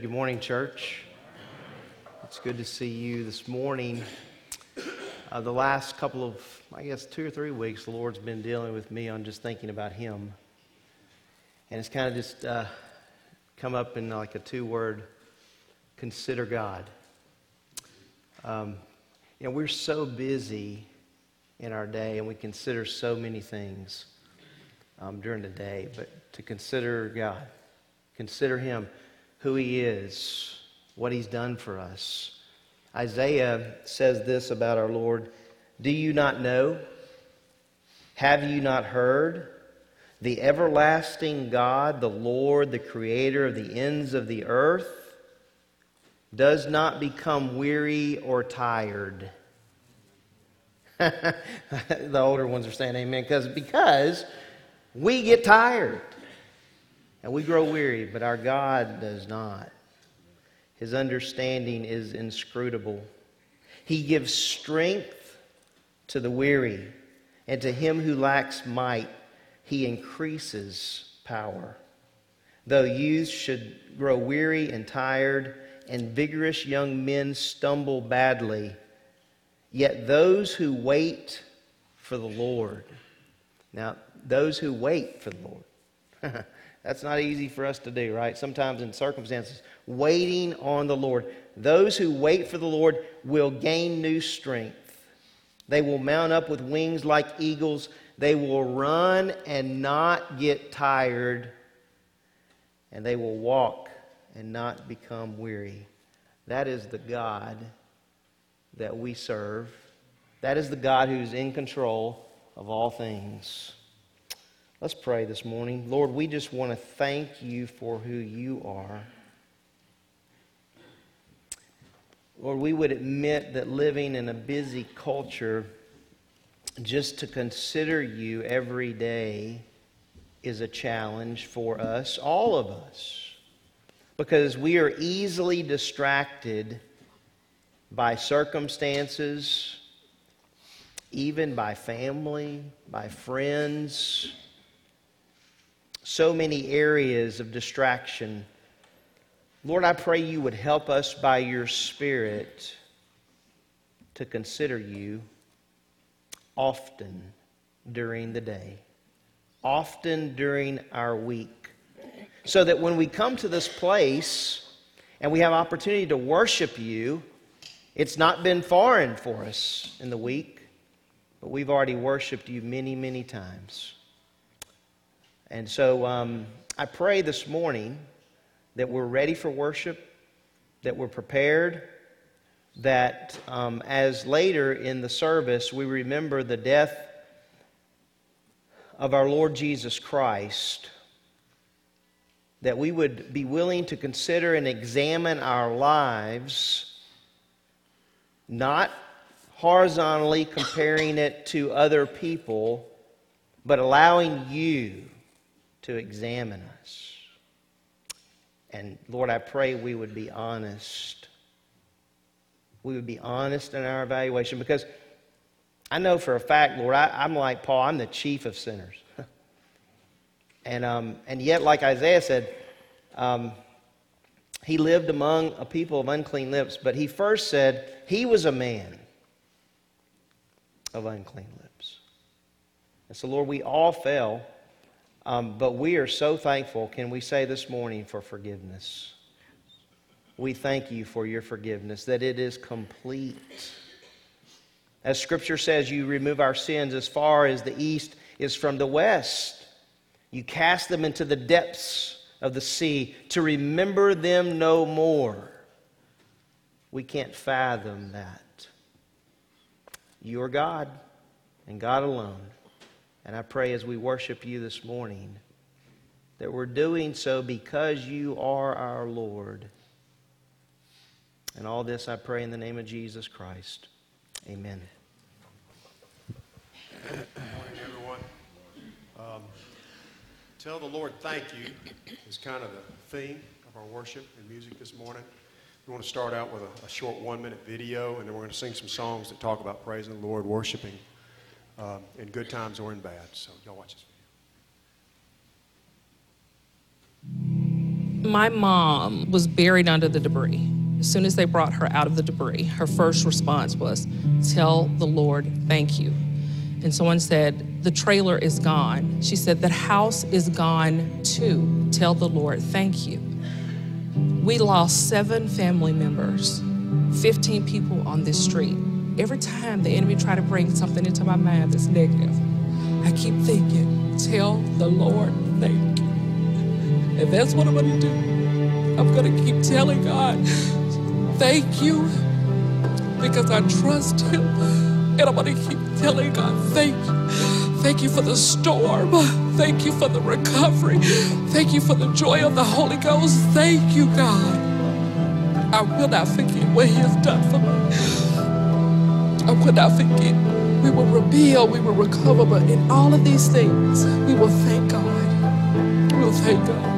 Good morning, church. It's good to see you this morning. Uh, the last couple of, I guess, two or three weeks, the Lord's been dealing with me on just thinking about Him. And it's kind of just uh, come up in like a two word consider God. Um, you know, we're so busy in our day and we consider so many things um, during the day, but to consider God, consider Him, who He is, what He's done for us. Isaiah says this about our Lord Do you not know? Have you not heard? The everlasting God, the Lord, the creator of the ends of the earth, does not become weary or tired. the older ones are saying amen because because we get tired and we grow weary, but our God does not. His understanding is inscrutable. He gives strength to the weary, and to him who lacks might, he increases power. Though youths should grow weary and tired, and vigorous young men stumble badly, yet those who wait for the Lord. Now, those who wait for the Lord. That's not easy for us to do, right? Sometimes in circumstances, waiting on the Lord. Those who wait for the Lord will gain new strength. They will mount up with wings like eagles. They will run and not get tired. And they will walk and not become weary. That is the God that we serve. That is the God who's in control of all things. Let's pray this morning. Lord, we just want to thank you for who you are. Lord, we would admit that living in a busy culture, just to consider you every day is a challenge for us, all of us, because we are easily distracted by circumstances, even by family, by friends so many areas of distraction. Lord, I pray you would help us by your Spirit to consider you often during the day, often during our week, so that when we come to this place and we have opportunity to worship you, it's not been foreign for us in the week, but we've already worshiped you many, many times. And so um, I pray this morning that we're ready for worship, that we're prepared, that um, as later in the service we remember the death of our Lord Jesus Christ, that we would be willing to consider and examine our lives, not horizontally comparing it to other people, but allowing you to examine us. And Lord, I pray we would be honest. We would be honest in our evaluation because I know for a fact, Lord, I, am like Paul, I'm the chief of sinners. and, um, and yet, like Isaiah said, um, he lived among a people of unclean lips, but he first said he was a man of unclean lips. And so, Lord, we all fell um, but we are so thankful, can we say this morning, for forgiveness. We thank you for your forgiveness, that it is complete. As Scripture says, you remove our sins as far as the east is from the west. You cast them into the depths of the sea to remember them no more. We can't fathom that. You are God and God alone. And I pray as we worship you this morning that we're doing so because you are our Lord. And all this I pray in the name of Jesus Christ. Amen. Good morning, everyone. Um, tell the Lord thank you is kind of the theme of our worship and music this morning. We want to start out with a, a short one minute video, and then we're going to sing some songs that talk about praising the Lord, worshiping um, in good times or in bad. So y'all watch this video. My mom was buried under the debris. As soon as they brought her out of the debris, her first response was, Tell the Lord thank you. And someone said, The trailer is gone. She said, The house is gone too. Tell the Lord thank you. We lost seven family members, 15 people on this street. Every time the enemy try to bring something into my mind that's negative, I keep thinking, Tell the Lord thank you. And that's what I'm to do. I'm to keep telling God, thank you, because I trust Him. And I'm to keep telling God, thank you. Thank you for the storm. Thank you for the recovery. Thank you for the joy of the Holy Ghost. Thank you, God. I will not forget what He has done for me. I will not forget. We will rebuild, we will recover, but in all of these things, we will thank God. We will thank God.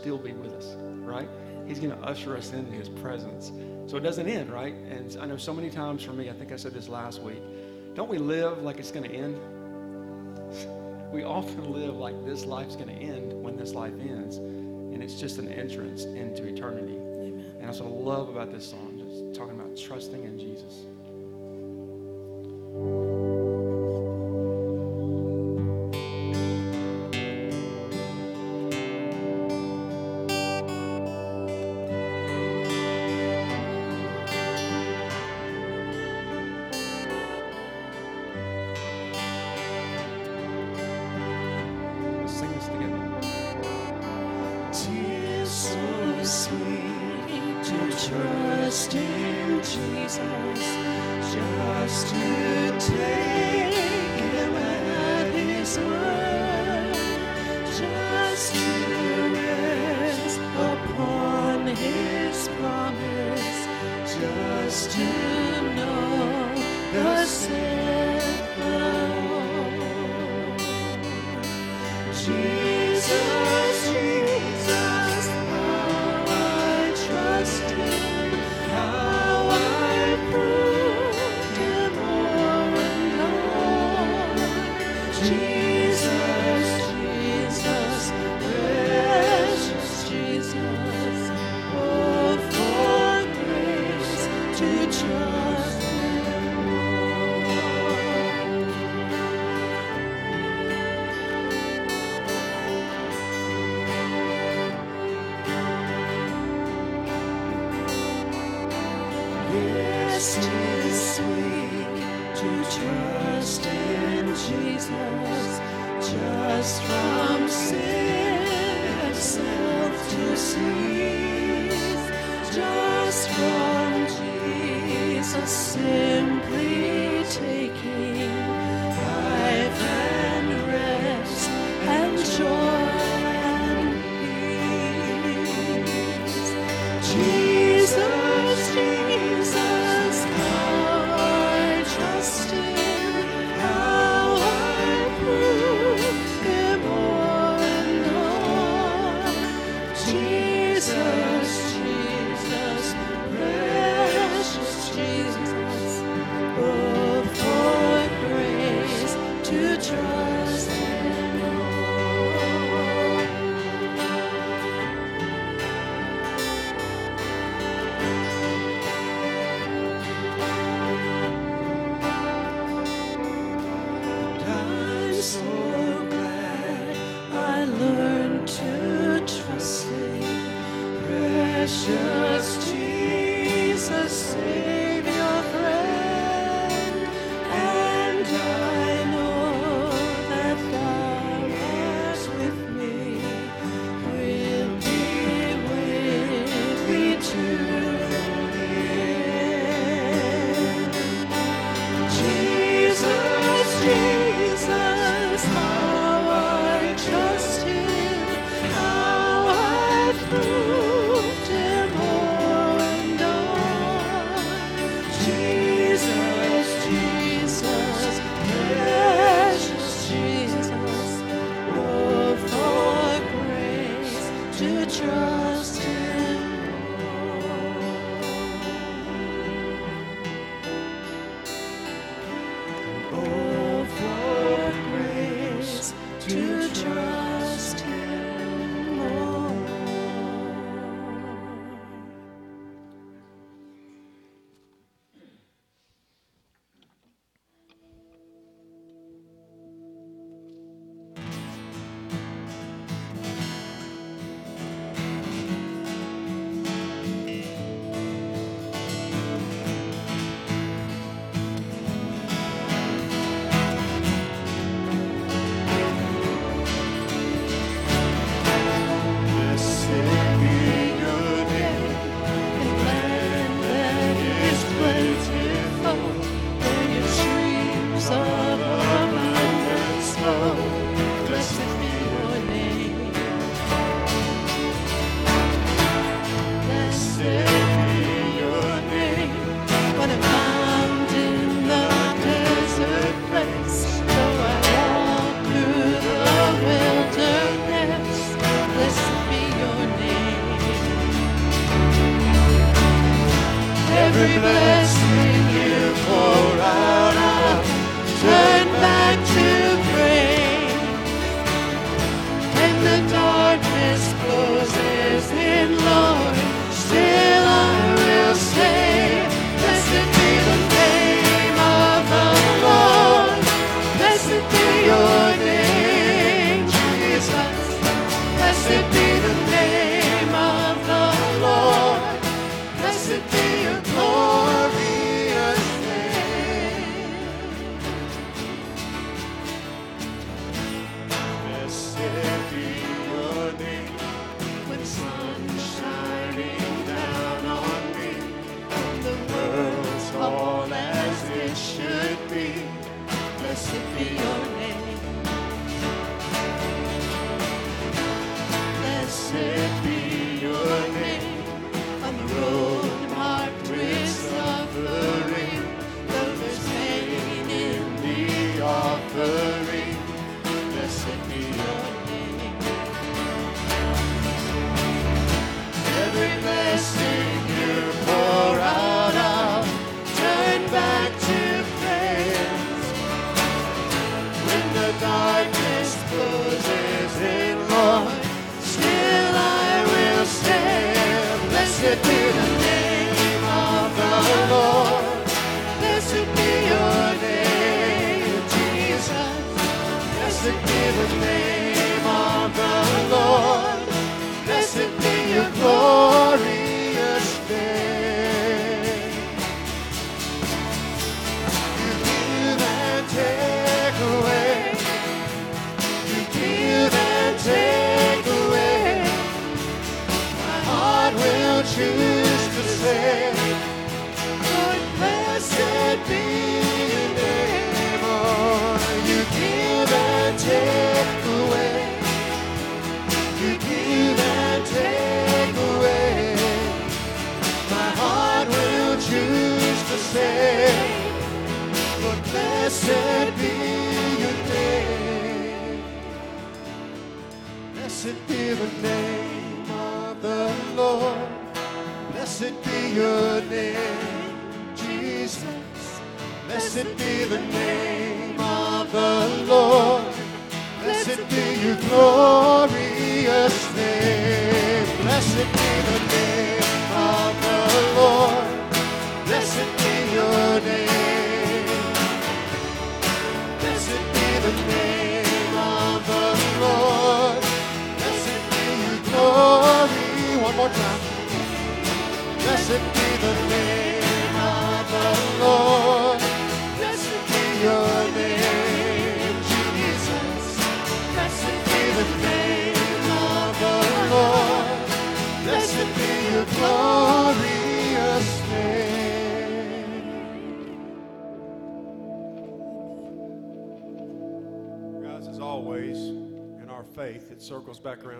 still be with us, right? He's going to usher us into his presence. So it doesn't end, right? And I know so many times for me, I think I said this last week, don't we live like it's going to end? we often live like this life's going to end when this life ends, and it's just an entrance into eternity. Amen. And that's what I love about this song, just talking about trusting in Jesus.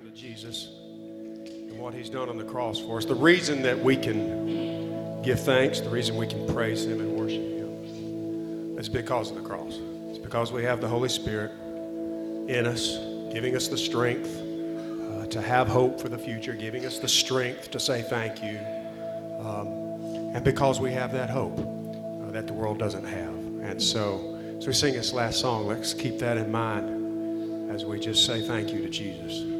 background to Jesus and what he's done on the cross for us. The reason that we can give thanks, the reason we can praise him and worship him is because of the cross. It's because we have the Holy Spirit in us, giving us the strength uh, to have hope for the future, giving us the strength to say thank you. Um, and because we have that hope uh, that the world doesn't have. And so, as we sing this last song, let's keep that in mind as we just say thank you to Jesus.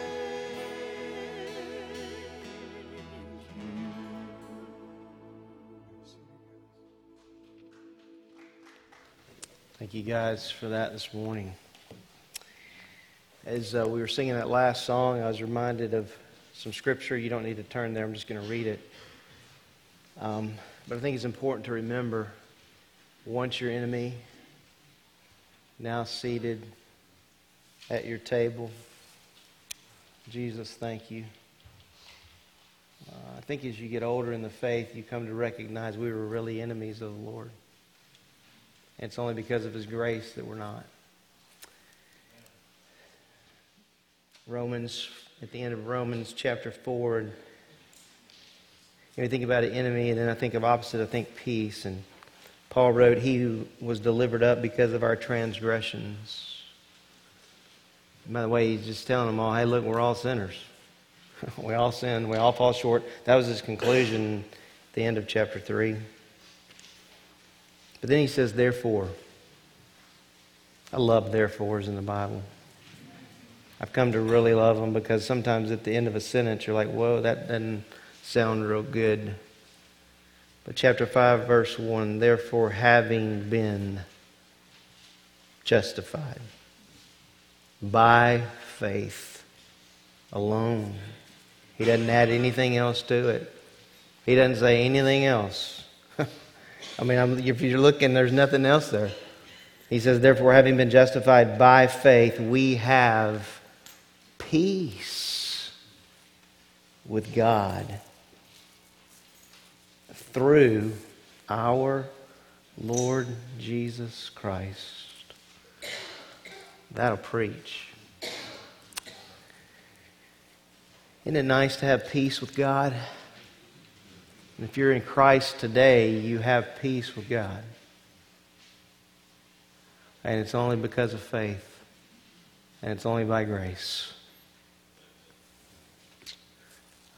Thank you guys for that this morning. As uh, we were singing that last song, I was reminded of some scripture. You don't need to turn there, I'm just going to read it. Um, but I think it's important to remember once your enemy, now seated at your table. Jesus, thank you. Uh, I think as you get older in the faith, you come to recognize we were really enemies of the Lord. And it's only because of His grace that we're not. Romans, at the end of Romans chapter 4, and you think about an enemy, and then I think of opposite, I think peace. And Paul wrote, He was delivered up because of our transgressions. By the way, he's just telling them all, hey, look, we're all sinners. we all sin, we all fall short. That was his conclusion at the end of chapter 3. But then he says, therefore. I love therefores in the Bible. I've come to really love them because sometimes at the end of a sentence you're like, whoa, that doesn't sound real good. But chapter 5, verse 1 Therefore, having been justified by faith alone. He doesn't add anything else to it. He doesn't say anything else. I mean, I'm, if you're looking, there's nothing else there. He says, Therefore, having been justified by faith, we have peace with God through our Lord Jesus Christ. That'll preach. Isn't it nice to have peace with God? And if you're in Christ today, you have peace with God. And it's only because of faith. And it's only by grace.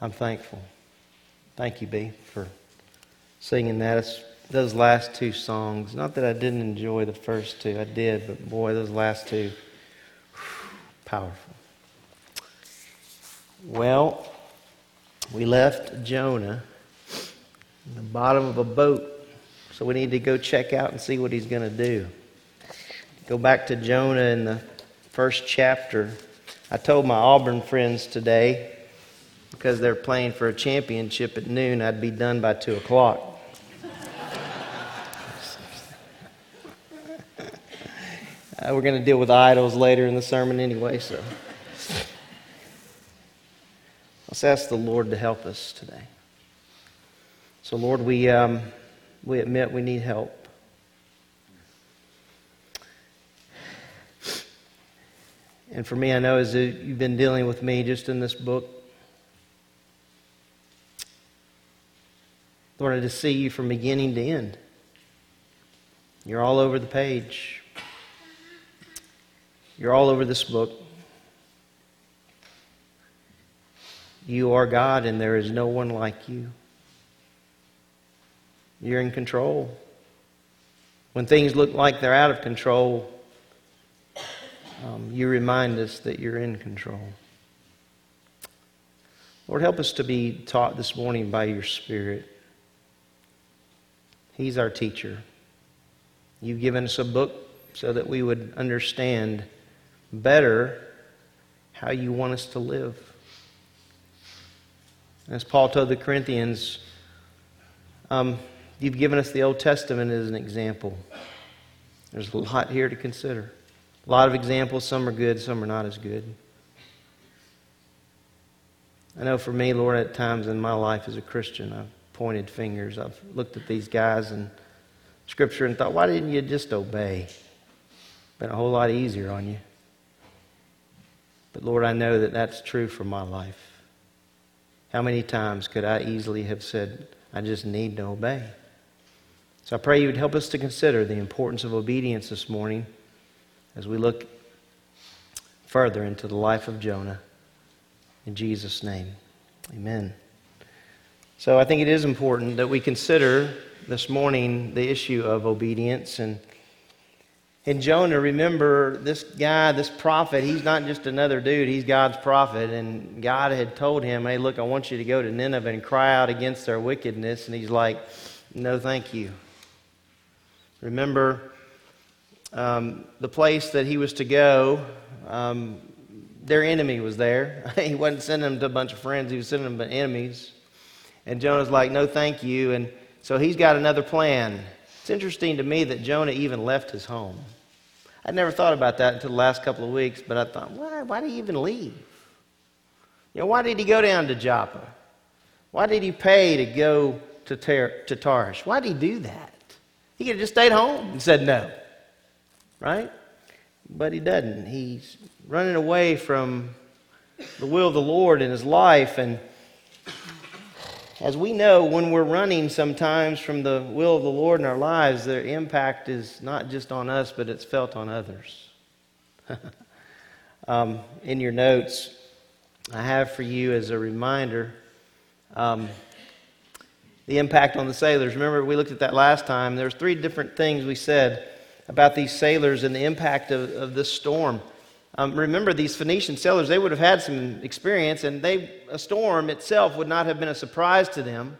I'm thankful. Thank you, B, for singing that. It's those last two songs. Not that I didn't enjoy the first two, I did, but boy, those last two, powerful. Well, we left Jonah in the bottom of a boat, so we need to go check out and see what he's going to do. Go back to Jonah in the first chapter. I told my Auburn friends today, because they're playing for a championship at noon, I'd be done by 2 o'clock. Uh, we're going to deal with idols later in the sermon anyway, so. Let's ask the Lord to help us today. So, Lord, we, um, we admit we need help. And for me, I know as you've been dealing with me just in this book, Lord, I just see you from beginning to end. You're all over the page. You're all over this book. You are God, and there is no one like you. You're in control. When things look like they're out of control, um, you remind us that you're in control. Lord, help us to be taught this morning by your Spirit. He's our teacher. You've given us a book so that we would understand better how you want us to live. As Paul told the Corinthians, um, you've given us the Old Testament as an example. There's a lot here to consider. A lot of examples. Some are good, some are not as good. I know for me, Lord, at times in my life as a Christian, I've pointed fingers. I've looked at these guys in Scripture and thought, why didn't you just obey? Been a whole lot easier on you. But Lord, I know that that's true for my life. How many times could I easily have said, I just need to obey? So I pray you would help us to consider the importance of obedience this morning as we look further into the life of Jonah. In Jesus' name, amen. So I think it is important that we consider this morning the issue of obedience and in Jonah, remember this guy, this prophet, he's not just another dude, he's God's prophet. And God had told him, Hey, look, I want you to go to Nineveh and cry out against their wickedness. And he's like, No, thank you. Remember um, the place that he was to go, um, their enemy was there. he wasn't sending them to a bunch of friends, he was sending them to enemies. And Jonah's like, No, thank you. And so he's got another plan. It's interesting to me that Jonah even left his home. I'd never thought about that until the last couple of weeks, but I thought, why, why did he even leave? You know, why did he go down to Joppa? Why did he pay to go to, Tar- to Tarshish? Why did he do that? He could have just stayed home and said no, right? But he doesn't. He's running away from the will of the Lord in his life, and as we know, when we're running sometimes from the will of the Lord in our lives, their impact is not just on us, but it's felt on others. um, in your notes, I have for you as a reminder um, the impact on the sailors. Remember, we looked at that last time. There's three different things we said about these sailors and the impact of, of this storm. Um, remember, these Phoenician sailors, they would have had some experience, and they, a storm itself would not have been a surprise to them.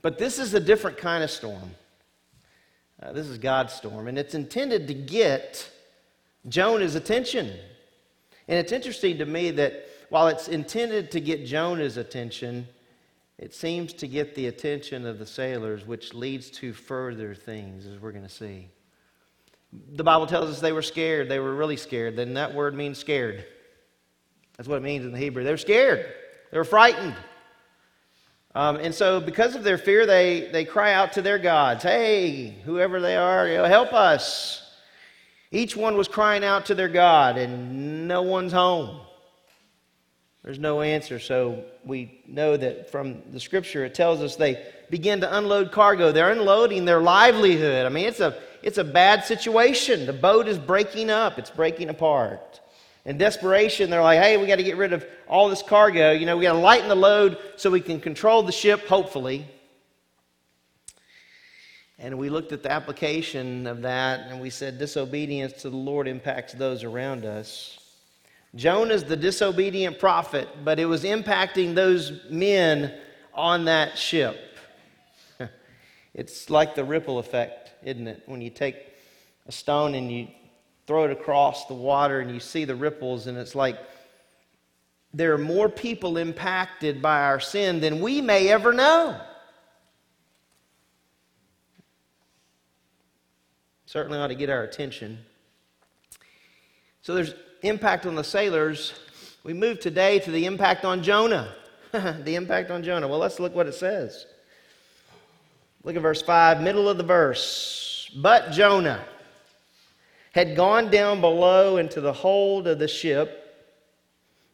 But this is a different kind of storm. Uh, this is God's storm, and it's intended to get Jonah's attention. And it's interesting to me that while it's intended to get Jonah's attention, it seems to get the attention of the sailors, which leads to further things, as we're going to see. The Bible tells us they were scared. They were really scared. Then that word means scared. That's what it means in the Hebrew. They were scared, they were frightened. Um, and so, because of their fear, they, they cry out to their gods Hey, whoever they are, you know, help us. Each one was crying out to their God, and no one's home. There's no answer. So we know that from the scripture it tells us they begin to unload cargo. They're unloading their livelihood. I mean, it's a, it's a bad situation. The boat is breaking up, it's breaking apart. In desperation, they're like, hey, we got to get rid of all this cargo. You know, we got to lighten the load so we can control the ship, hopefully. And we looked at the application of that and we said disobedience to the Lord impacts those around us. Jonah's the disobedient prophet, but it was impacting those men on that ship. It's like the ripple effect, isn't it? When you take a stone and you throw it across the water and you see the ripples, and it's like there are more people impacted by our sin than we may ever know. Certainly ought to get our attention. So there's impact on the sailors. We move today to the impact on Jonah. the impact on Jonah. Well, let's look what it says. Look at verse 5, middle of the verse. But Jonah had gone down below into the hold of the ship,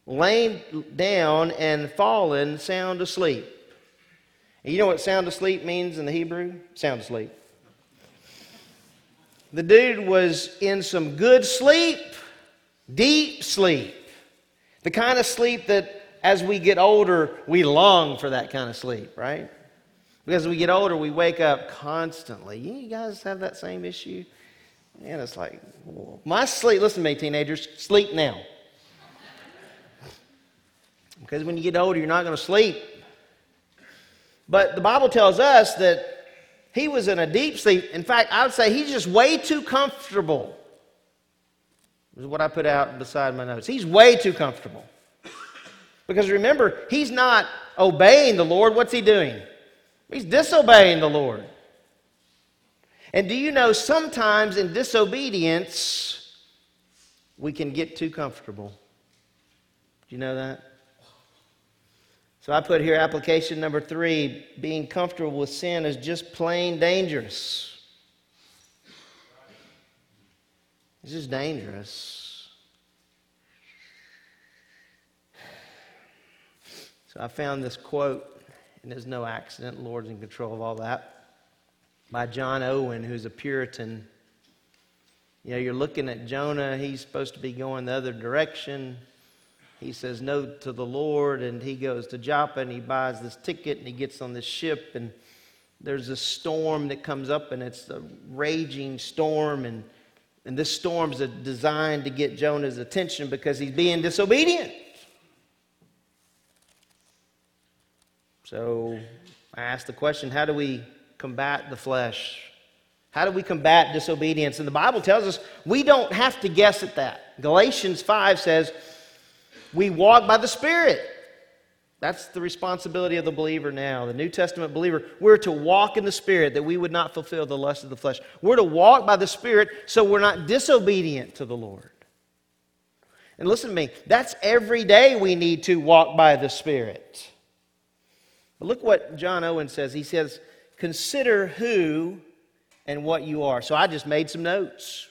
lain down and fallen sound asleep. And you know what sound asleep means in the Hebrew? Sound asleep. The dude was in some good sleep, deep sleep. The kind of sleep that as we get older, we long for that kind of sleep, right? Because we get older, we wake up constantly. You guys have that same issue? And it's like, my sleep, listen to me, teenagers, sleep now. Because when you get older, you're not going to sleep. But the Bible tells us that he was in a deep sleep. In fact, I would say he's just way too comfortable. Is what I put out beside my notes. He's way too comfortable. Because remember, he's not obeying the Lord. What's he doing? He's disobeying the Lord. And do you know sometimes in disobedience, we can get too comfortable? Do you know that? So I put here application number three being comfortable with sin is just plain dangerous. It's is dangerous. So I found this quote, and there's no accident. Lord's in control of all that by John Owen, who's a Puritan. You know, you're looking at Jonah, he's supposed to be going the other direction. He says no to the Lord, and he goes to Joppa and he buys this ticket and he gets on this ship, and there's a storm that comes up, and it's a raging storm, and, and this storm's designed to get Jonah's attention because he's being disobedient. So I asked the question how do we combat the flesh? How do we combat disobedience? And the Bible tells us we don't have to guess at that. Galatians 5 says, we walk by the Spirit. That's the responsibility of the believer now, the New Testament believer. We're to walk in the Spirit that we would not fulfill the lust of the flesh. We're to walk by the Spirit so we're not disobedient to the Lord. And listen to me, that's every day we need to walk by the Spirit. But look what John Owen says. He says, Consider who and what you are. So I just made some notes.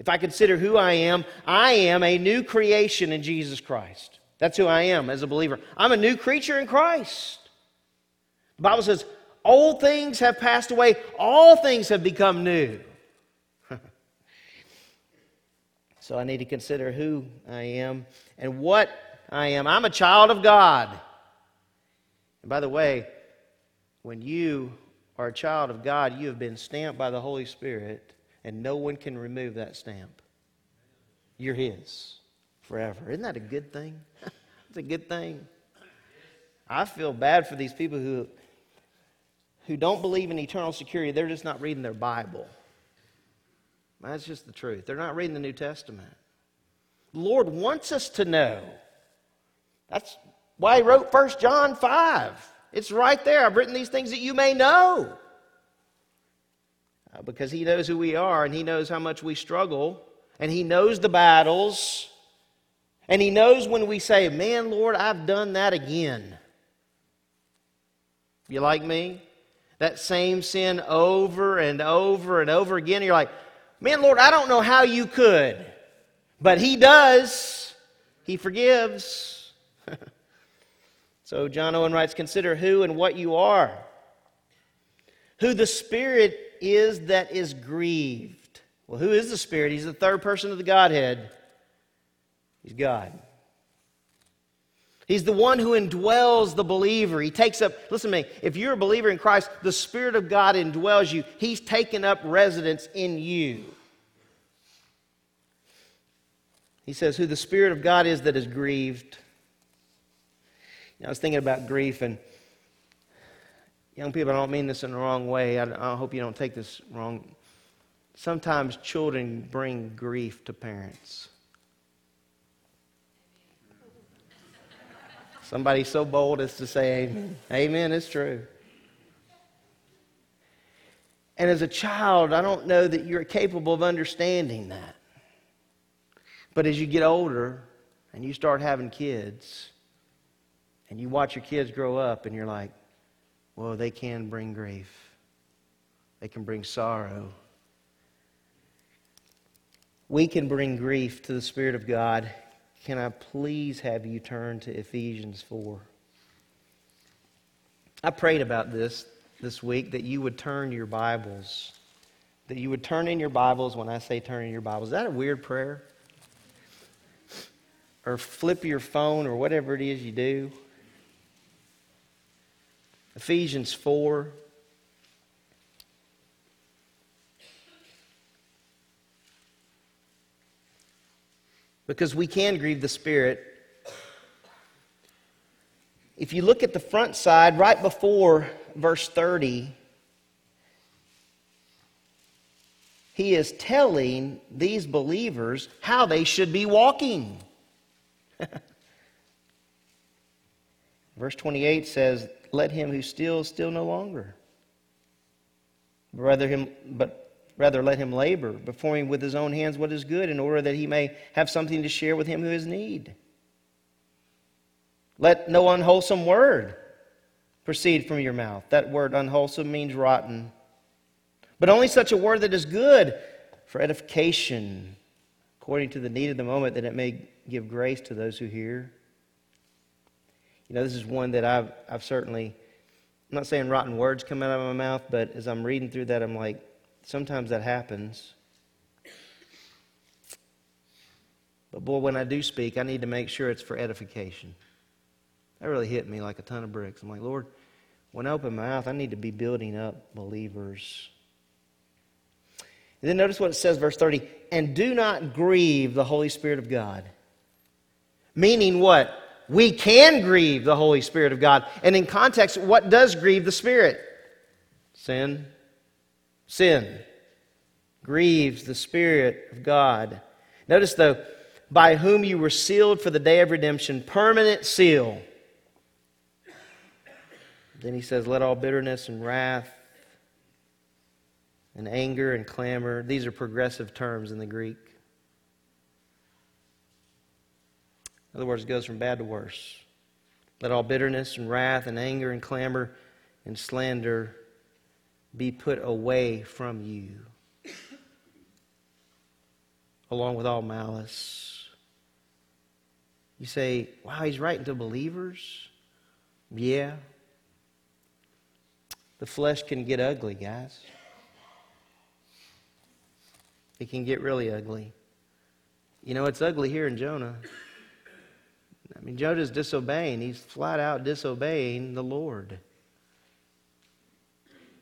If I consider who I am, I am a new creation in Jesus Christ. That's who I am as a believer. I'm a new creature in Christ. The Bible says, Old things have passed away, all things have become new. so I need to consider who I am and what I am. I'm a child of God. And by the way, when you are a child of God, you have been stamped by the Holy Spirit, and no one can remove that stamp. You're His forever. Isn't that a good thing? it's a good thing. I feel bad for these people who, who don't believe in eternal security. They're just not reading their Bible. That's just the truth. They're not reading the New Testament. The Lord wants us to know. That's why he wrote 1 John 5. It's right there. I've written these things that you may know. Uh, because he knows who we are and he knows how much we struggle and he knows the battles and he knows when we say, Man, Lord, I've done that again. You like me? That same sin over and over and over again. You're like, Man, Lord, I don't know how you could, but he does. He forgives. so John Owen writes Consider who and what you are, who the Spirit is that is grieved. Well, who is the Spirit? He's the third person of the Godhead. He's God. He's the one who indwells the believer. He takes up, listen to me, if you're a believer in Christ, the Spirit of God indwells you. He's taken up residence in you. He says, Who the Spirit of God is that is grieved. You know, I was thinking about grief, and young people, I don't mean this in the wrong way. I, I hope you don't take this wrong. Sometimes children bring grief to parents. Somebody so bold as to say amen. Amen, it's true. And as a child, I don't know that you're capable of understanding that. But as you get older and you start having kids, and you watch your kids grow up, and you're like, well, they can bring grief, they can bring sorrow. We can bring grief to the Spirit of God can I please have you turn to Ephesians 4? I prayed about this this week that you would turn your Bibles, that you would turn in your Bibles when I say turn in your Bibles. Is that a weird prayer? Or flip your phone or whatever it is you do. Ephesians 4. Because we can grieve the Spirit. If you look at the front side, right before verse 30, he is telling these believers how they should be walking. verse 28 says, Let him who steals steal no longer. Rather him, but Rather, let him labor, performing with his own hands what is good, in order that he may have something to share with him who has need. Let no unwholesome word proceed from your mouth. That word unwholesome means rotten. But only such a word that is good for edification, according to the need of the moment, that it may give grace to those who hear. You know, this is one that I've, I've certainly, I'm not saying rotten words come out of my mouth, but as I'm reading through that, I'm like, Sometimes that happens. But boy, when I do speak, I need to make sure it's for edification. That really hit me like a ton of bricks. I'm like, Lord, when I open my mouth, I need to be building up believers. And then notice what it says, verse 30 and do not grieve the Holy Spirit of God. Meaning what? We can grieve the Holy Spirit of God. And in context, what does grieve the Spirit? Sin, sin grieves the Spirit of God. Notice, though, by whom you were sealed for the day of redemption, permanent seal. Then he says, Let all bitterness and wrath and anger and clamor, these are progressive terms in the Greek. In other words, it goes from bad to worse. Let all bitterness and wrath and anger and clamor and slander be put away from you, along with all malice. You say, wow, he's writing to believers? Yeah. The flesh can get ugly, guys. It can get really ugly. You know, it's ugly here in Jonah. I mean, Jonah's disobeying. He's flat out disobeying the Lord.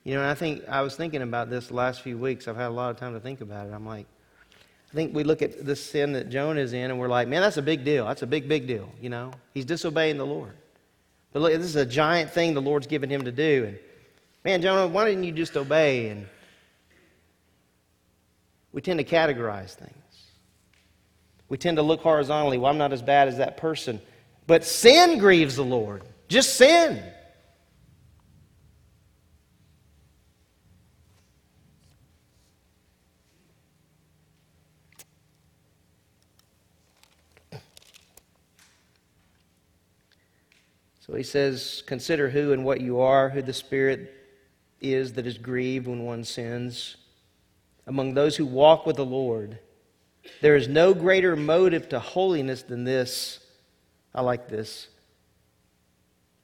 You know, and I think I was thinking about this the last few weeks. I've had a lot of time to think about it. I'm like, I think we look at this sin that Jonah is in and we're like, man, that's a big deal. That's a big, big deal. You know, he's disobeying the Lord. But look, this is a giant thing the Lord's given him to do. And man, Jonah, why didn't you just obey? And We tend to categorize things. We tend to look horizontally. Well, I'm not as bad as that person. But sin grieves the Lord. Just sin. So he says, Consider who and what you are, who the Spirit is that is grieved when one sins. Among those who walk with the Lord, there is no greater motive to holiness than this. I like this.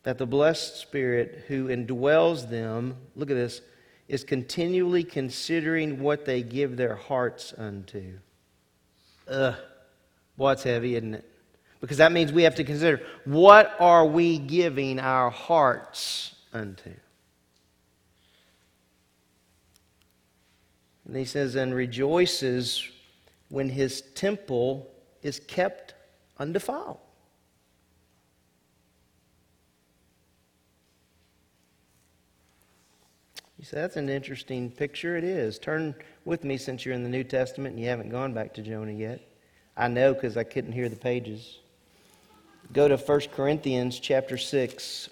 That the blessed Spirit who indwells them, look at this, is continually considering what they give their hearts unto. Ugh. Boy, it's heavy, isn't it? Because that means we have to consider what are we giving our hearts unto? And he says, and rejoices when his temple is kept undefiled. You say, that's an interesting picture. It is. Turn with me since you're in the New Testament and you haven't gone back to Jonah yet. I know because I couldn't hear the pages. Go to 1 Corinthians chapter 6.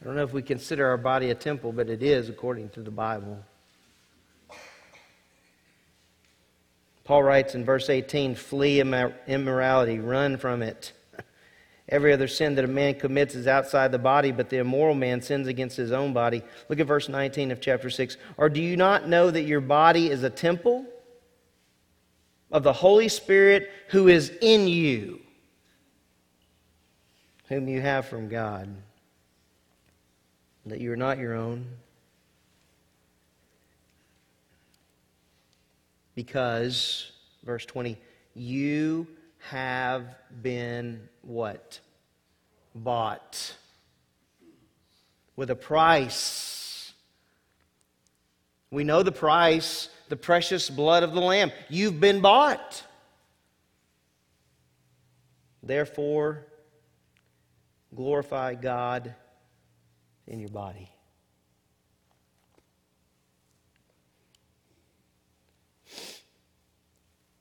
I don't know if we consider our body a temple, but it is according to the Bible. Paul writes in verse 18 Flee immorality, run from it. Every other sin that a man commits is outside the body, but the immoral man sins against his own body. Look at verse 19 of chapter 6. Or do you not know that your body is a temple of the Holy Spirit who is in you, whom you have from God? That you are not your own? Because, verse 20, you have been what? Bought. With a price. We know the price, the precious blood of the Lamb. You've been bought. Therefore, glorify God in your body.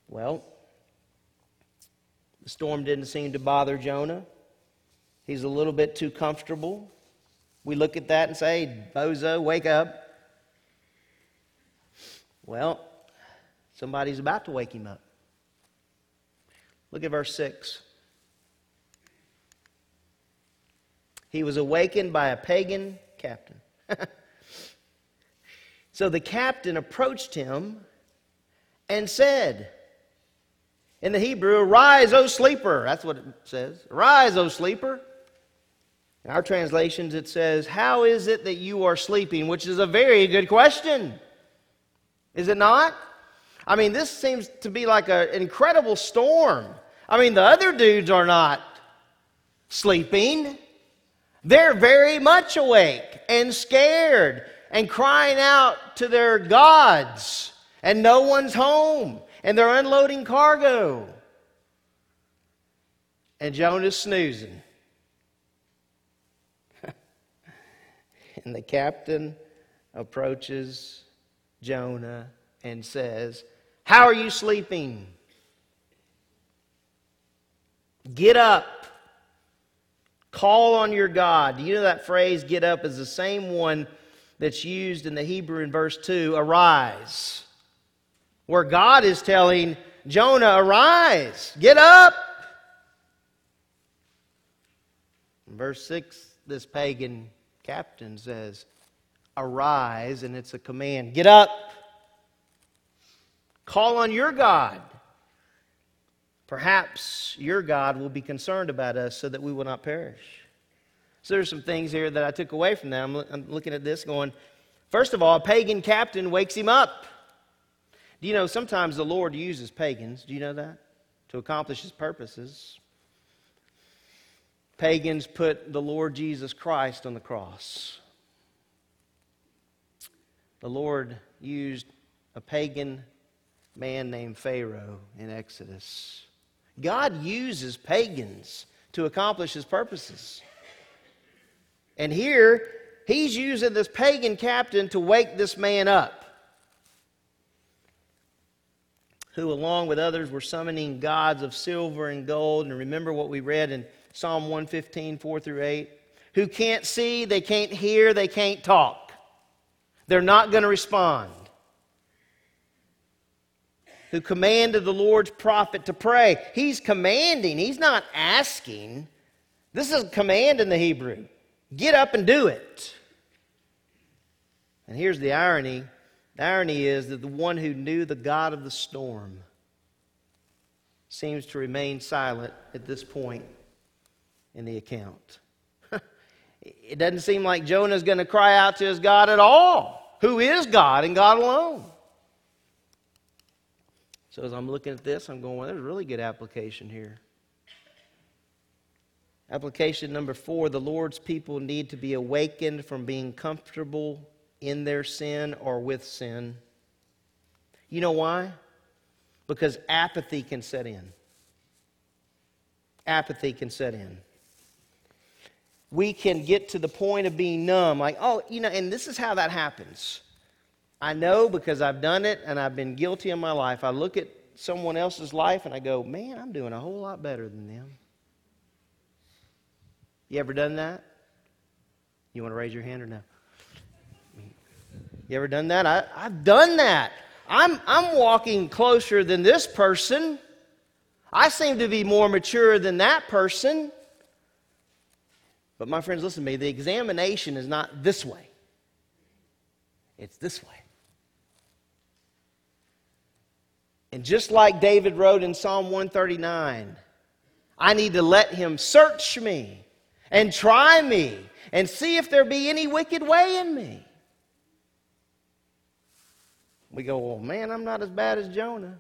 Well, the storm didn't seem to bother Jonah. He's a little bit too comfortable. We look at that and say, Bozo, wake up. Well, somebody's about to wake him up. Look at verse 6. He was awakened by a pagan captain. so the captain approached him and said, in the Hebrew, arise, O sleeper. That's what it says. Arise, O sleeper. In our translations, it says, How is it that you are sleeping? Which is a very good question. Is it not? I mean, this seems to be like an incredible storm. I mean, the other dudes are not sleeping, they're very much awake and scared and crying out to their gods, and no one's home and they're unloading cargo. And Jonah's snoozing. and the captain approaches Jonah and says, How are you sleeping? Get up. Call on your God. Do you know that phrase, get up, is the same one that's used in the Hebrew in verse 2 arise where God is telling Jonah, Arise, get up. Verse 6, this pagan captain says, Arise, and it's a command get up. Call on your God. Perhaps your God will be concerned about us so that we will not perish. So there's some things here that I took away from that. I'm looking at this going, first of all, a pagan captain wakes him up. Do you know sometimes the Lord uses pagans? Do you know that? To accomplish his purposes. Pagans put the Lord Jesus Christ on the cross. The Lord used a pagan man named Pharaoh in Exodus. God uses pagans to accomplish his purposes. And here, he's using this pagan captain to wake this man up, who, along with others, were summoning gods of silver and gold. And remember what we read in Psalm 115, 4 through 8? Who can't see, they can't hear, they can't talk. They're not going to respond. Who commanded the Lord's prophet to pray. He's commanding, he's not asking. This is a command in the Hebrew. Get up and do it. And here's the irony the irony is that the one who knew the God of the storm seems to remain silent at this point in the account. it doesn't seem like Jonah's going to cry out to his God at all, who is God and God alone. So as I'm looking at this, I'm going, well, there's a really good application here. Application number four the Lord's people need to be awakened from being comfortable in their sin or with sin. You know why? Because apathy can set in. Apathy can set in. We can get to the point of being numb, like, oh, you know, and this is how that happens. I know because I've done it and I've been guilty in my life. I look at someone else's life and I go, man, I'm doing a whole lot better than them. You ever done that? You want to raise your hand or no? You ever done that? I, I've done that. I'm, I'm walking closer than this person. I seem to be more mature than that person. But my friends, listen to me. The examination is not this way, it's this way. And just like David wrote in Psalm 139, I need to let him search me and try me and see if there be any wicked way in me. We go, well, man, I'm not as bad as Jonah.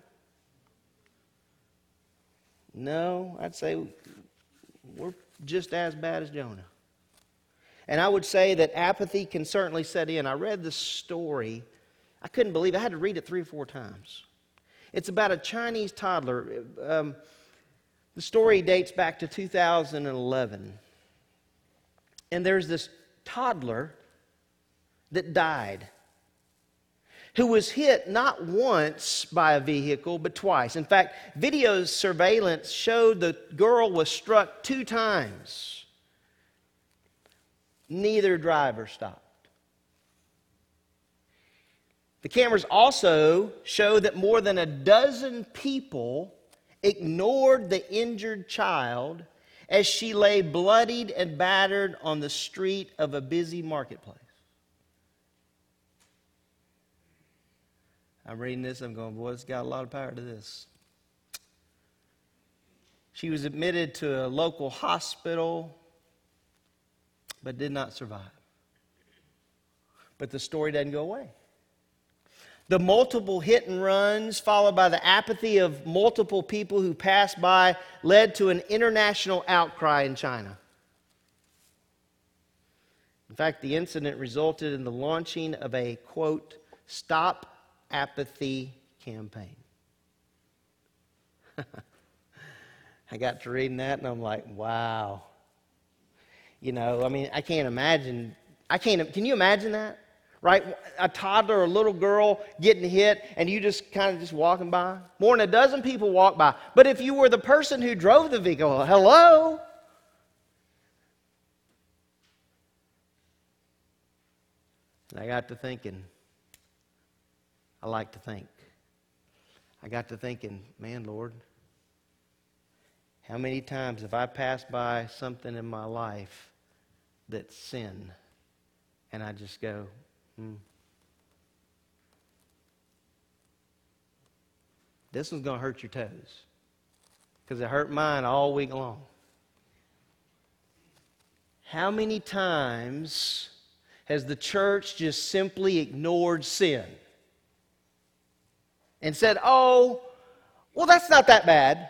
No, I'd say we're just as bad as Jonah. And I would say that apathy can certainly set in. I read this story. I couldn't believe it. I had to read it three or four times. It's about a Chinese toddler. Um, the story dates back to 2011. And there's this toddler that died who was hit not once by a vehicle, but twice. In fact, video surveillance showed the girl was struck two times. Neither driver stopped. The cameras also show that more than a dozen people ignored the injured child as she lay bloodied and battered on the street of a busy marketplace. I'm reading this, I'm going, boy, it's got a lot of power to this. She was admitted to a local hospital, but did not survive. But the story doesn't go away. The multiple hit and runs, followed by the apathy of multiple people who passed by, led to an international outcry in China. In fact, the incident resulted in the launching of a quote, stop apathy campaign. I got to reading that and I'm like, wow. You know, I mean, I can't imagine. I can't, can you imagine that? Right? A toddler or a little girl getting hit and you just kind of just walking by. More than a dozen people walk by. But if you were the person who drove the vehicle, hello? And I got to thinking, I like to think. I got to thinking, man, Lord, how many times have I passed by something in my life that's sin? And I just go, hmm. This one's going to hurt your toes because it hurt mine all week long. How many times has the church just simply ignored sin? And said, Oh, well, that's not that bad.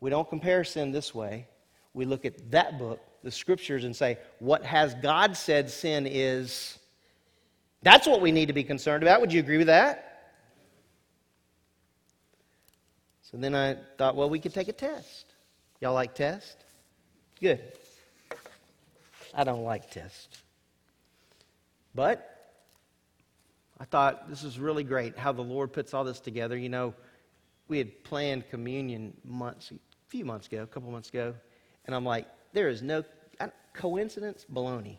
We don't compare sin this way. We look at that book, the scriptures, and say, What has God said sin is? That's what we need to be concerned about. Would you agree with that? So then I thought, well, we could take a test. Y'all like tests? Good. I don't like tests. But I thought this is really great how the Lord puts all this together. You know, we had planned communion months, a few months ago, a couple months ago, and I'm like, there is no coincidence, baloney.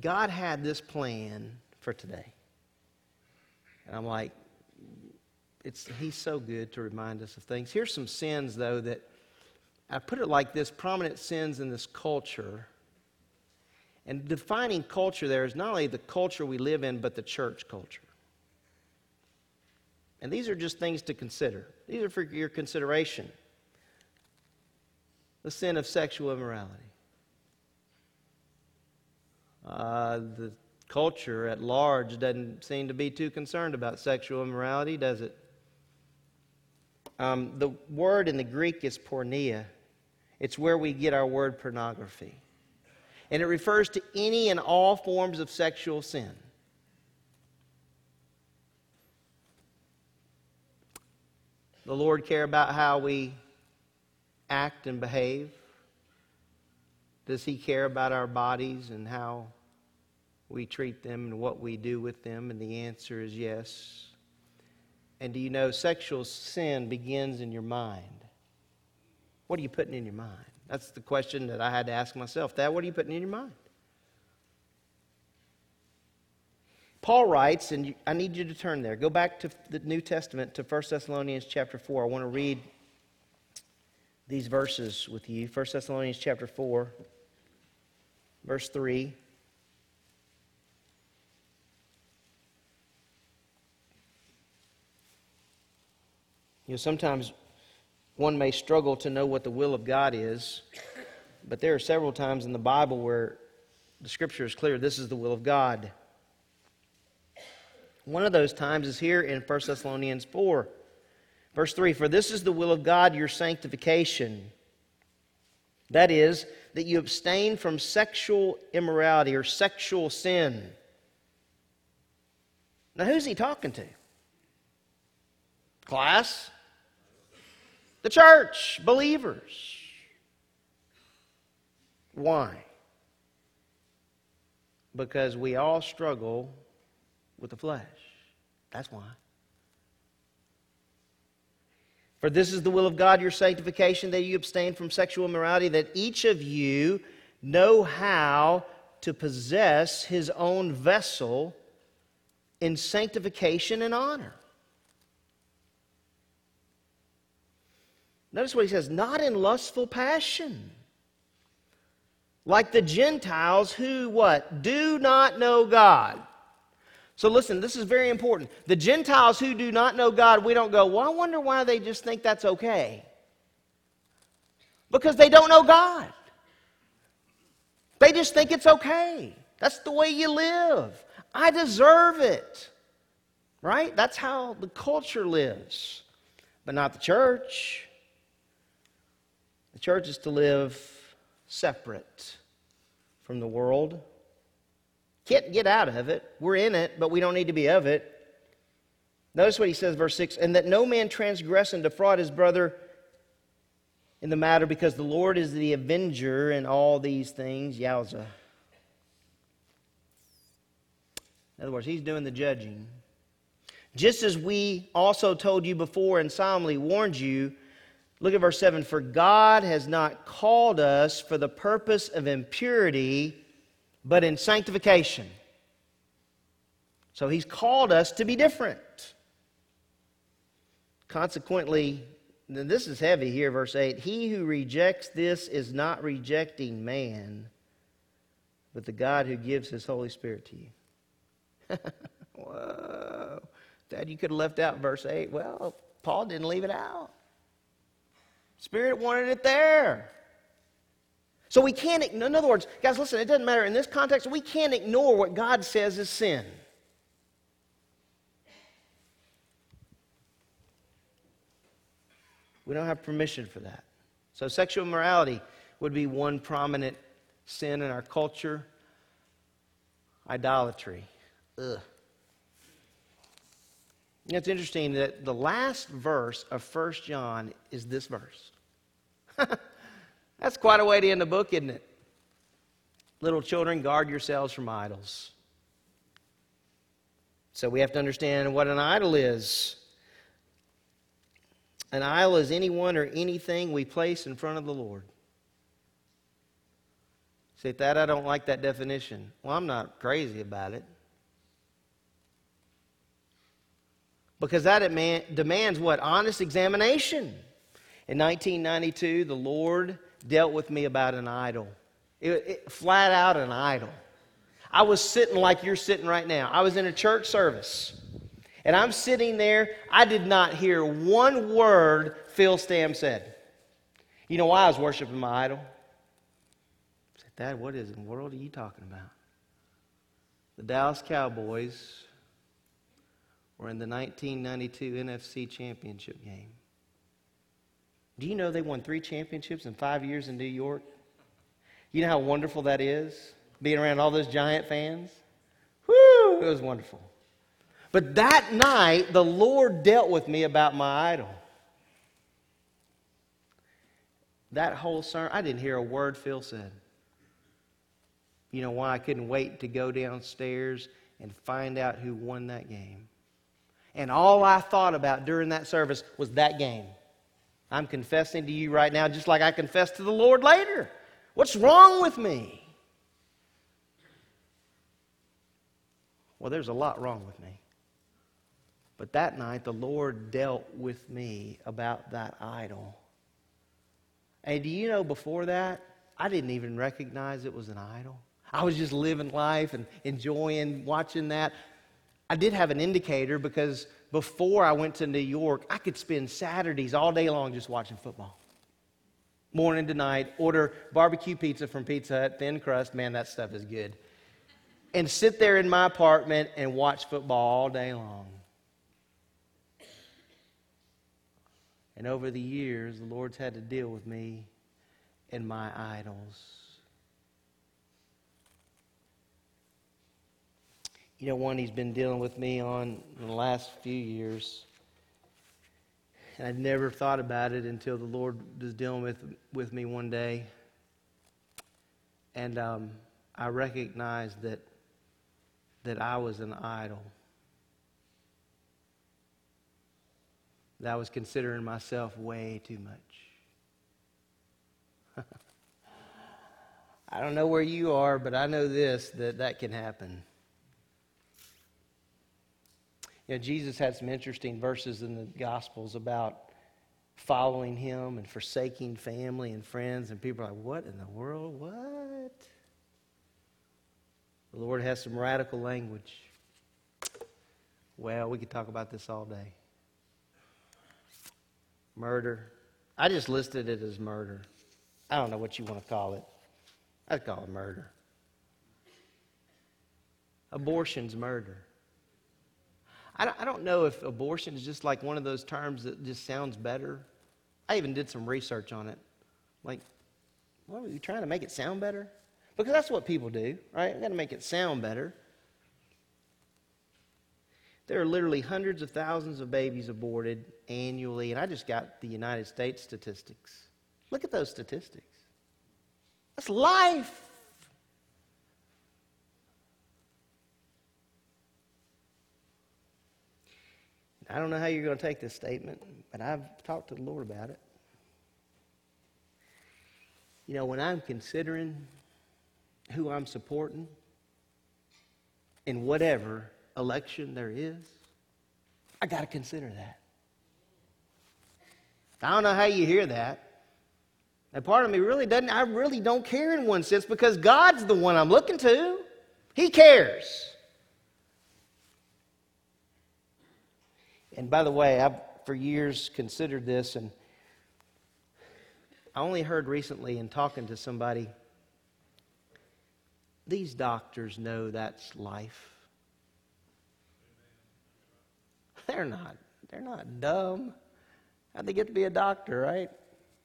God had this plan for today, and I'm like, it's He's so good to remind us of things. Here's some sins though that I put it like this: prominent sins in this culture. And defining culture there is not only the culture we live in, but the church culture. And these are just things to consider. These are for your consideration. The sin of sexual immorality. Uh, the culture at large doesn't seem to be too concerned about sexual immorality, does it? Um, the word in the Greek is porneia. It's where we get our word pornography. And it refers to any and all forms of sexual sin. The Lord care about how we act and behave? Does He care about our bodies and how we treat them and what we do with them? And the answer is yes. And do you know sexual sin begins in your mind? What are you putting in your mind? That's the question that I had to ask myself. Thad, what are you putting in your mind? Paul writes, and I need you to turn there. Go back to the New Testament to 1 Thessalonians chapter 4. I want to read these verses with you. 1 Thessalonians chapter 4, verse 3. You know, sometimes one may struggle to know what the will of God is, but there are several times in the Bible where the scripture is clear this is the will of God. One of those times is here in 1 Thessalonians 4. Verse 3 For this is the will of God, your sanctification. That is, that you abstain from sexual immorality or sexual sin. Now, who's he talking to? Class? The church, believers. Why? Because we all struggle with the flesh. That's why. For this is the will of God, your sanctification, that you abstain from sexual immorality, that each of you know how to possess his own vessel in sanctification and honor. Notice what he says not in lustful passion. Like the Gentiles who what? Do not know God. So listen, this is very important. The Gentiles who do not know God, we don't go, well, I wonder why they just think that's okay. Because they don't know God. They just think it's okay. That's the way you live. I deserve it. Right? That's how the culture lives, but not the church. The church is to live separate from the world. Can't get out of it. We're in it, but we don't need to be of it. Notice what he says, verse 6 and that no man transgress and defraud his brother in the matter, because the Lord is the avenger in all these things. Yowza. In other words, he's doing the judging. Just as we also told you before and solemnly warned you, look at verse 7 For God has not called us for the purpose of impurity but in sanctification. So he's called us to be different. Consequently, this is heavy here, verse 8. He who rejects this is not rejecting man, but the God who gives his Holy Spirit to you. Whoa. Thad, you could have left out verse 8. Well, Paul didn't leave it out. Spirit wanted it there. So we can't, in other words, guys, listen, it doesn't matter. In this context, we can't ignore what God says is sin. We don't have permission for that. So sexual immorality would be one prominent sin in our culture. Idolatry. Ugh. It's interesting that the last verse of 1 John is this verse. That's quite a way to end the book, isn't it? Little children, guard yourselves from idols. So we have to understand what an idol is. An idol is anyone or anything we place in front of the Lord. Say that I don't like that definition. Well, I'm not crazy about it. Because that demands what? Honest examination. In 1992, the Lord dealt with me about an idol. It, it, flat out an idol. I was sitting like you're sitting right now. I was in a church service. And I'm sitting there. I did not hear one word Phil Stam said. You know why I was worshiping my idol? I said, Thad, what is in the world are you talking about? The Dallas Cowboys were in the 1992 NFC Championship game. Do you know they won three championships in five years in New York? You know how wonderful that is? Being around all those Giant fans? Whoo! It was wonderful. But that night, the Lord dealt with me about my idol. That whole sermon, I didn't hear a word Phil said. You know why I couldn't wait to go downstairs and find out who won that game? And all I thought about during that service was that game. I'm confessing to you right now, just like I confess to the Lord later. What's wrong with me? Well, there's a lot wrong with me. But that night, the Lord dealt with me about that idol. And do you know before that, I didn't even recognize it was an idol. I was just living life and enjoying watching that. I did have an indicator because before I went to New York, I could spend Saturdays all day long just watching football. Morning to night, order barbecue pizza from Pizza Hut, thin crust. Man, that stuff is good. And sit there in my apartment and watch football all day long. And over the years, the Lord's had to deal with me and my idols. You know, one he's been dealing with me on in the last few years. And I'd never thought about it until the Lord was dealing with, with me one day. And um, I recognized that, that I was an idol. That I was considering myself way too much. I don't know where you are, but I know this that that can happen. You know, Jesus had some interesting verses in the Gospels about following him and forsaking family and friends, and people are like, What in the world? What? The Lord has some radical language. Well, we could talk about this all day. Murder. I just listed it as murder. I don't know what you want to call it. I'd call it murder. Abortion's murder. I don't, know if abortion is just like one of those terms that just sounds better. I even did some research on it. Like, what are you trying to make it sound better? Because that's what people do, right? We've got to make it sound better. There are literally hundreds of thousands of babies aborted annually, and I just got the United States statistics. Look at those statistics. That's life. I don't know how you're going to take this statement, but I've talked to the Lord about it. You know, when I'm considering who I'm supporting in whatever election there is, I got to consider that. I don't know how you hear that. And part of me really doesn't, I really don't care in one sense because God's the one I'm looking to. He cares. And by the way, I've for years considered this, and I only heard recently in talking to somebody these doctors know that's life. They're not. They're not dumb. How'd they get to be a doctor, right?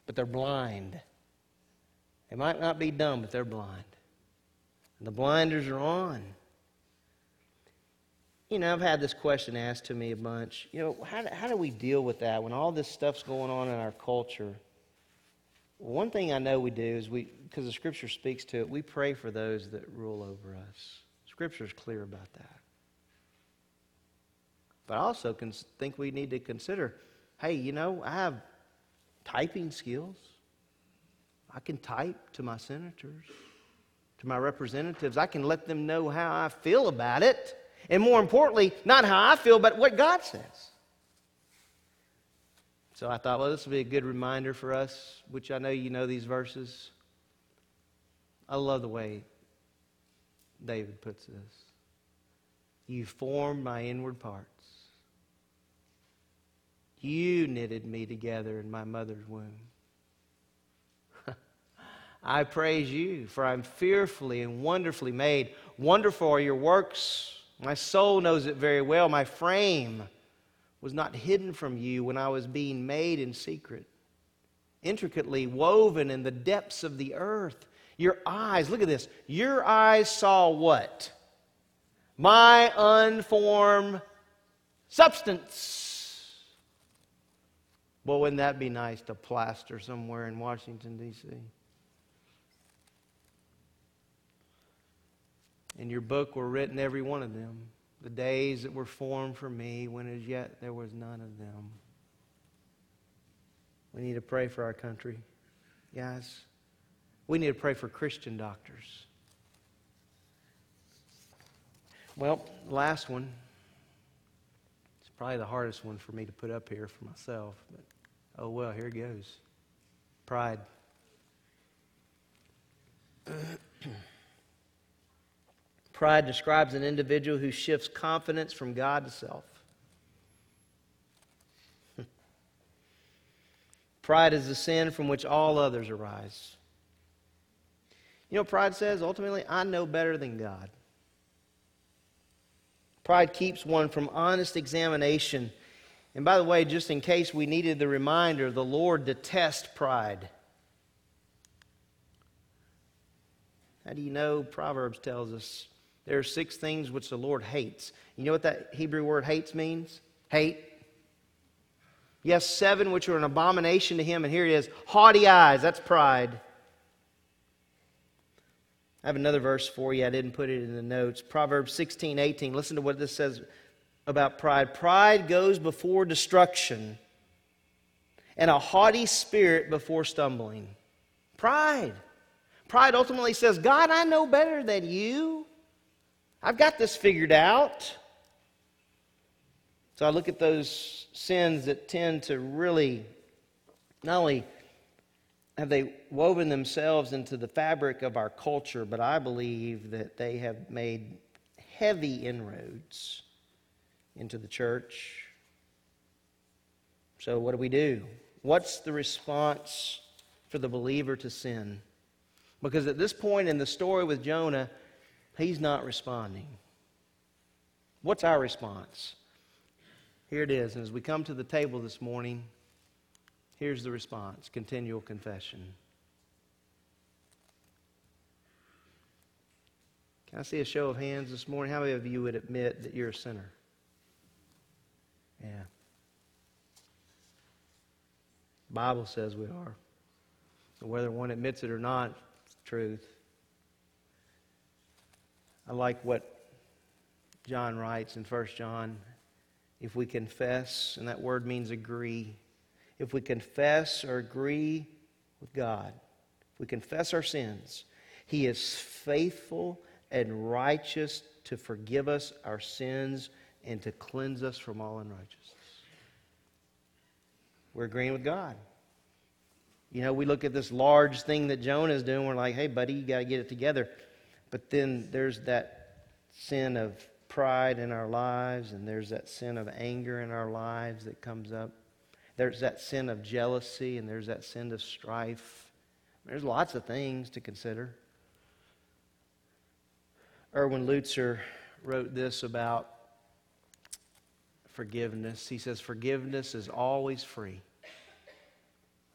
But they're blind. They might not be dumb, but they're blind. And the blinders are on. You know, I've had this question asked to me a bunch. You know, how do, how do we deal with that when all this stuff's going on in our culture? One thing I know we do is we, because the Scripture speaks to it, we pray for those that rule over us. Scripture is clear about that. But I also can think we need to consider hey, you know, I have typing skills. I can type to my senators, to my representatives. I can let them know how I feel about it. And more importantly, not how I feel, but what God says. So I thought, well, this would be a good reminder for us, which I know you know these verses. I love the way David puts this. You formed my inward parts. You knitted me together in my mother's womb. I praise you, for I'm fearfully and wonderfully made. Wonderful are your works. My soul knows it very well. My frame was not hidden from you when I was being made in secret, intricately woven in the depths of the earth. Your eyes, look at this. Your eyes saw what? My unformed substance. Boy, wouldn't that be nice to plaster somewhere in Washington, D.C.? In your book were written every one of them, the days that were formed for me, when as yet there was none of them. We need to pray for our country, guys. We need to pray for Christian doctors. Well, last one. It's probably the hardest one for me to put up here for myself, but oh well, here it goes. Pride. Pride describes an individual who shifts confidence from God to self. Pride is the sin from which all others arise. You know pride says? Ultimately, I know better than God. Pride keeps one from honest examination. And by the way, just in case we needed the reminder, the Lord detests pride. How do you know? Proverbs tells us there are six things which the Lord hates. You know what that Hebrew word hates means? Hate. Yes, seven which are an abomination to him, and here it is haughty eyes, that's pride. I have another verse for you. I didn't put it in the notes. Proverbs 16, 18. Listen to what this says about pride. Pride goes before destruction, and a haughty spirit before stumbling. Pride. Pride ultimately says, God, I know better than you. I've got this figured out. So I look at those sins that tend to really not only have they woven themselves into the fabric of our culture, but I believe that they have made heavy inroads into the church. So, what do we do? What's the response for the believer to sin? Because at this point in the story with Jonah, he's not responding. What's our response? Here it is. And as we come to the table this morning, Here's the response continual confession. Can I see a show of hands this morning? How many of you would admit that you're a sinner? Yeah. The Bible says we are. whether one admits it or not, it's the truth. I like what John writes in 1 John. If we confess, and that word means agree, if we confess or agree with God, if we confess our sins, He is faithful and righteous to forgive us our sins and to cleanse us from all unrighteousness. We're agreeing with God. You know, we look at this large thing that Jonah is doing, we're like, hey, buddy, you got to get it together. But then there's that sin of pride in our lives, and there's that sin of anger in our lives that comes up. There's that sin of jealousy and there's that sin of strife. There's lots of things to consider. Erwin Lutzer wrote this about forgiveness. He says, Forgiveness is always free.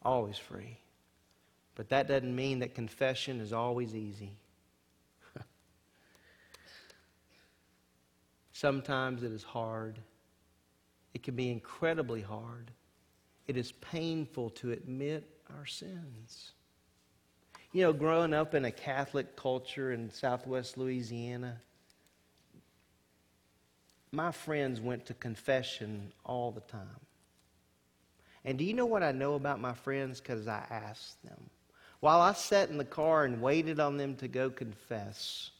Always free. But that doesn't mean that confession is always easy. Sometimes it is hard. It can be incredibly hard. It is painful to admit our sins. You know, growing up in a Catholic culture in southwest Louisiana, my friends went to confession all the time. And do you know what I know about my friends? Because I asked them. While I sat in the car and waited on them to go confess,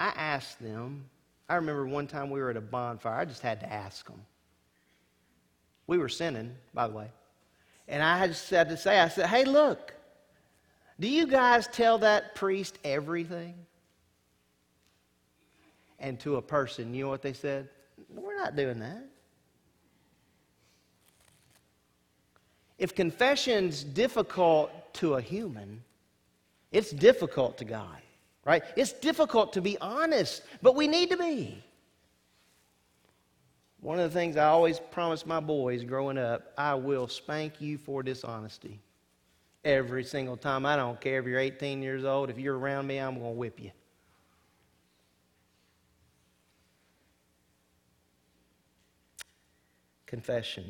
I asked them. I remember one time we were at a bonfire. I just had to ask them. We were sinning, by the way. And I just had to say, I said, hey, look, do you guys tell that priest everything? And to a person, you know what they said? We're not doing that. If confession's difficult to a human, it's difficult to God, right? It's difficult to be honest, but we need to be. One of the things I always promised my boys growing up I will spank you for dishonesty. Every single time. I don't care if you're 18 years old. If you're around me, I'm going to whip you. Confession.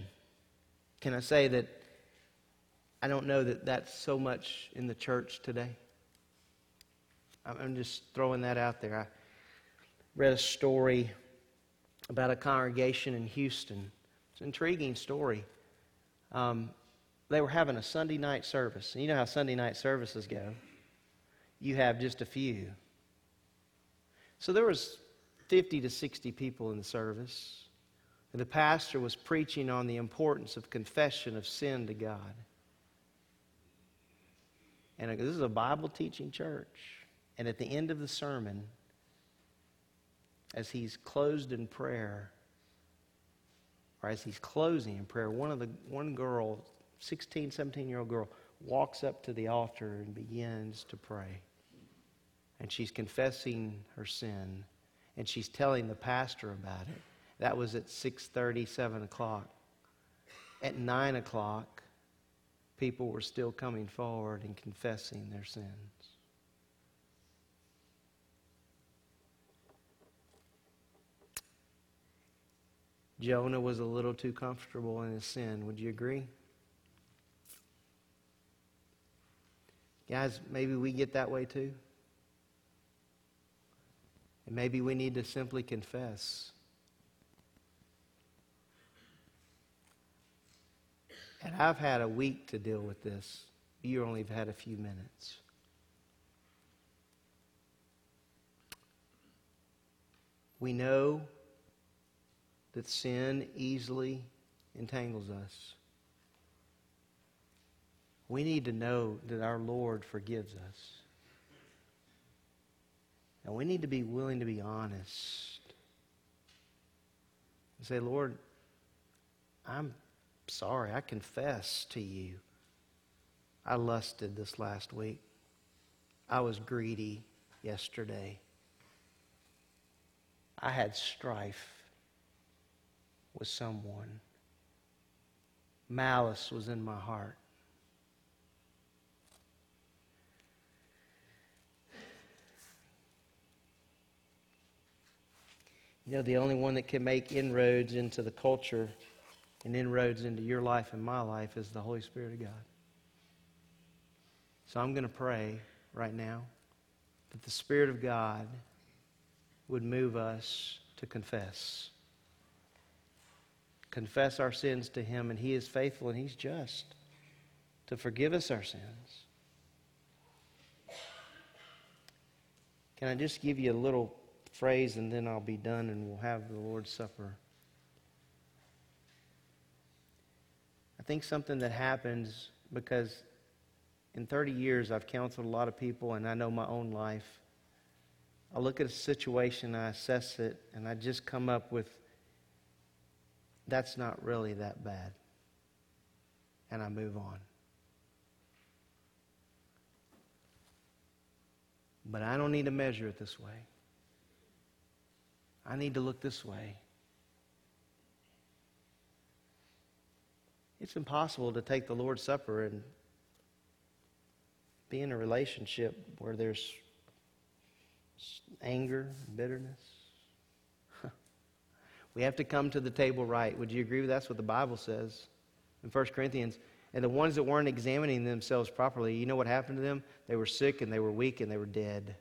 Can I say that I don't know that that's so much in the church today? I'm- just throwing that out there. I read a story about a congregation in Houston. It's an intriguing story. Um, they were having a Sunday night service. And you know how Sunday night services go. You have just a few. So there was 50 to 60 people in the service. And the pastor was preaching on the importance of confession of sin to God. And this is a Bible teaching church. And at the end of the sermon, as he's closed in prayer, or as he's closing in prayer, one of the one girl, 16, 17 year old girl, walks up to the altar and begins to pray. And she's confessing her sin, and she's telling the pastor about it. That was at 6:30, 7 o'clock. At 9 o'clock, people were still coming forward and confessing their sins. Jonah was a little too comfortable in his sin. Would you agree? Guys, maybe we get that way too. And maybe we need to simply confess. And I've had a week to deal with this. You only have had a few minutes. We know that sin easily entangles us. We need to know that our Lord forgives us. And we need to be willing to be honest. And say, Lord, I'm sorry. I confess to you. I lusted this last week. I was greedy yesterday. I had strife with someone. Malice was in my heart. You know, the only one that can make inroads into the culture and inroads into your life and my life is the Holy Spirit of God. So I'm going to pray right now that the Spirit of God would move us to confess. Confess our sins to Him, and He is faithful and He's just to forgive us our sins. Can I just give you a little phrase and then I'll be done and we'll have the Lord's Supper? I think something that happens because in 30 years I've counseled a lot of people and I know my own life. I look at a situation, I assess it, and I just come up with that's not really that bad. And I move on. But I don't need to measure it this way. I need to look this way. It's impossible to take the Lord's Supper and be in a relationship where there's anger, bitterness. We have to come to the table right. Would you agree with that's what the Bible says in 1 Corinthians? And the ones that weren't examining themselves properly, you know what happened to them? They were sick and they were weak and they were dead.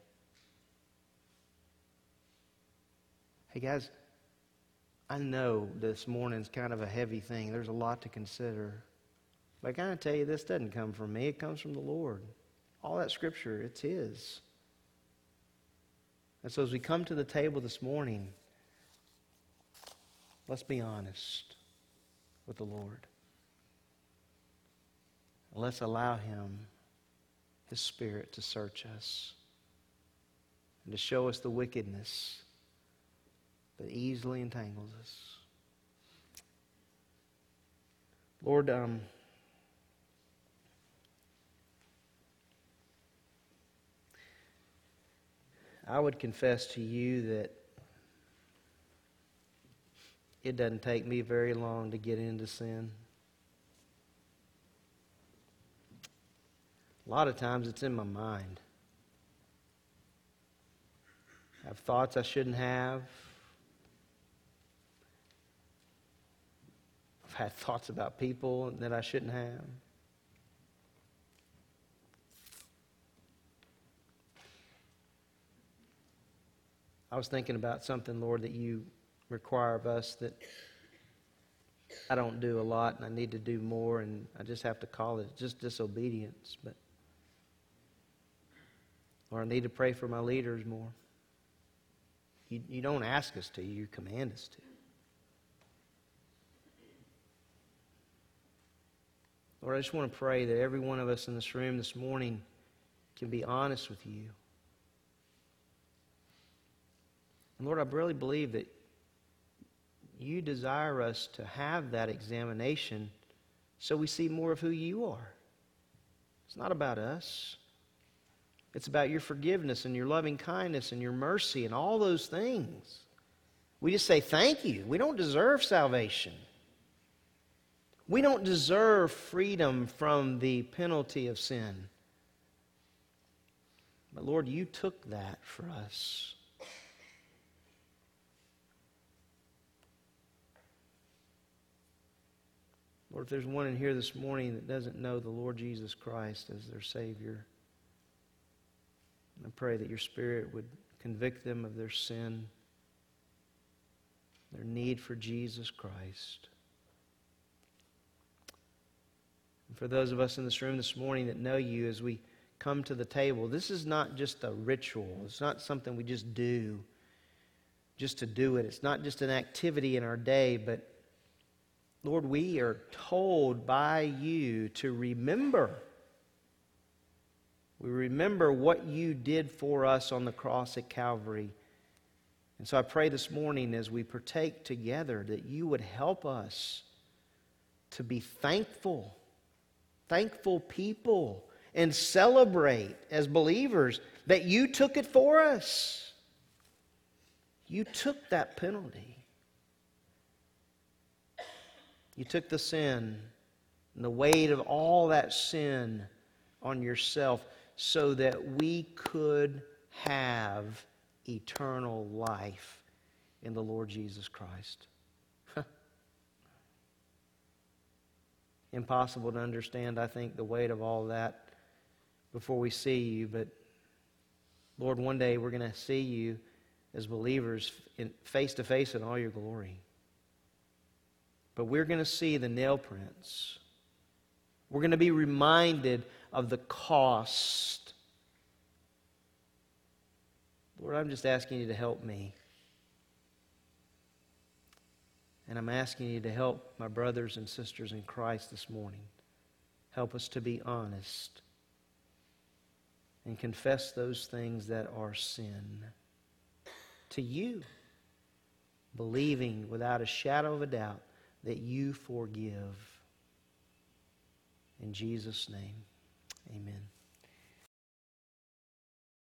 Hey, guys, I know this morning's kind of a heavy thing. There's a lot to consider. But I gotta tell you, this doesn't come from me, it comes from the Lord. All that scripture, it's His. And so as we come to the table this morning, let's be honest with the Lord. Let's allow Him, His Spirit, to search us and to show us the wickedness that easily entangles us. Lord, um, I would confess to you that it doesn't take me very long to get into sin. A lot of times it's in my mind. I have thoughts I shouldn't have. I've had thoughts about people that I shouldn't have. I was thinking about something, Lord, that you require of us that I don't do a lot and I need to do more, and I just have to call it just disobedience. But, Lord, I need to pray for my leaders more. You, you don't ask us to, you command us to. Lord, I just want to pray that every one of us in this room this morning can be honest with you. And Lord, I really believe that you desire us to have that examination so we see more of who you are. It's not about us. It's about your forgiveness and your loving kindness and your mercy and all those things. We just say thank you. We don't deserve salvation. We don't deserve freedom from the penalty of sin. But Lord, you took that for us. If there's one in here this morning that doesn't know the Lord Jesus Christ as their Savior, I pray that your Spirit would convict them of their sin, their need for Jesus Christ. And for those of us in this room this morning that know you as we come to the table, this is not just a ritual. It's not something we just do just to do it. It's not just an activity in our day, but Lord, we are told by you to remember. We remember what you did for us on the cross at Calvary. And so I pray this morning as we partake together that you would help us to be thankful, thankful people, and celebrate as believers that you took it for us. You took that penalty. You took the sin and the weight of all that sin on yourself so that we could have eternal life in the Lord Jesus Christ. Impossible to understand, I think, the weight of all that before we see you, but Lord, one day we're going to see you as believers in face to face in all your glory. But we're going to see the nail prints. We're going to be reminded of the cost. Lord, I'm just asking you to help me. And I'm asking you to help my brothers and sisters in Christ this morning. Help us to be honest and confess those things that are sin to you, believing without a shadow of a doubt that you forgive. In Jesus' name, amen.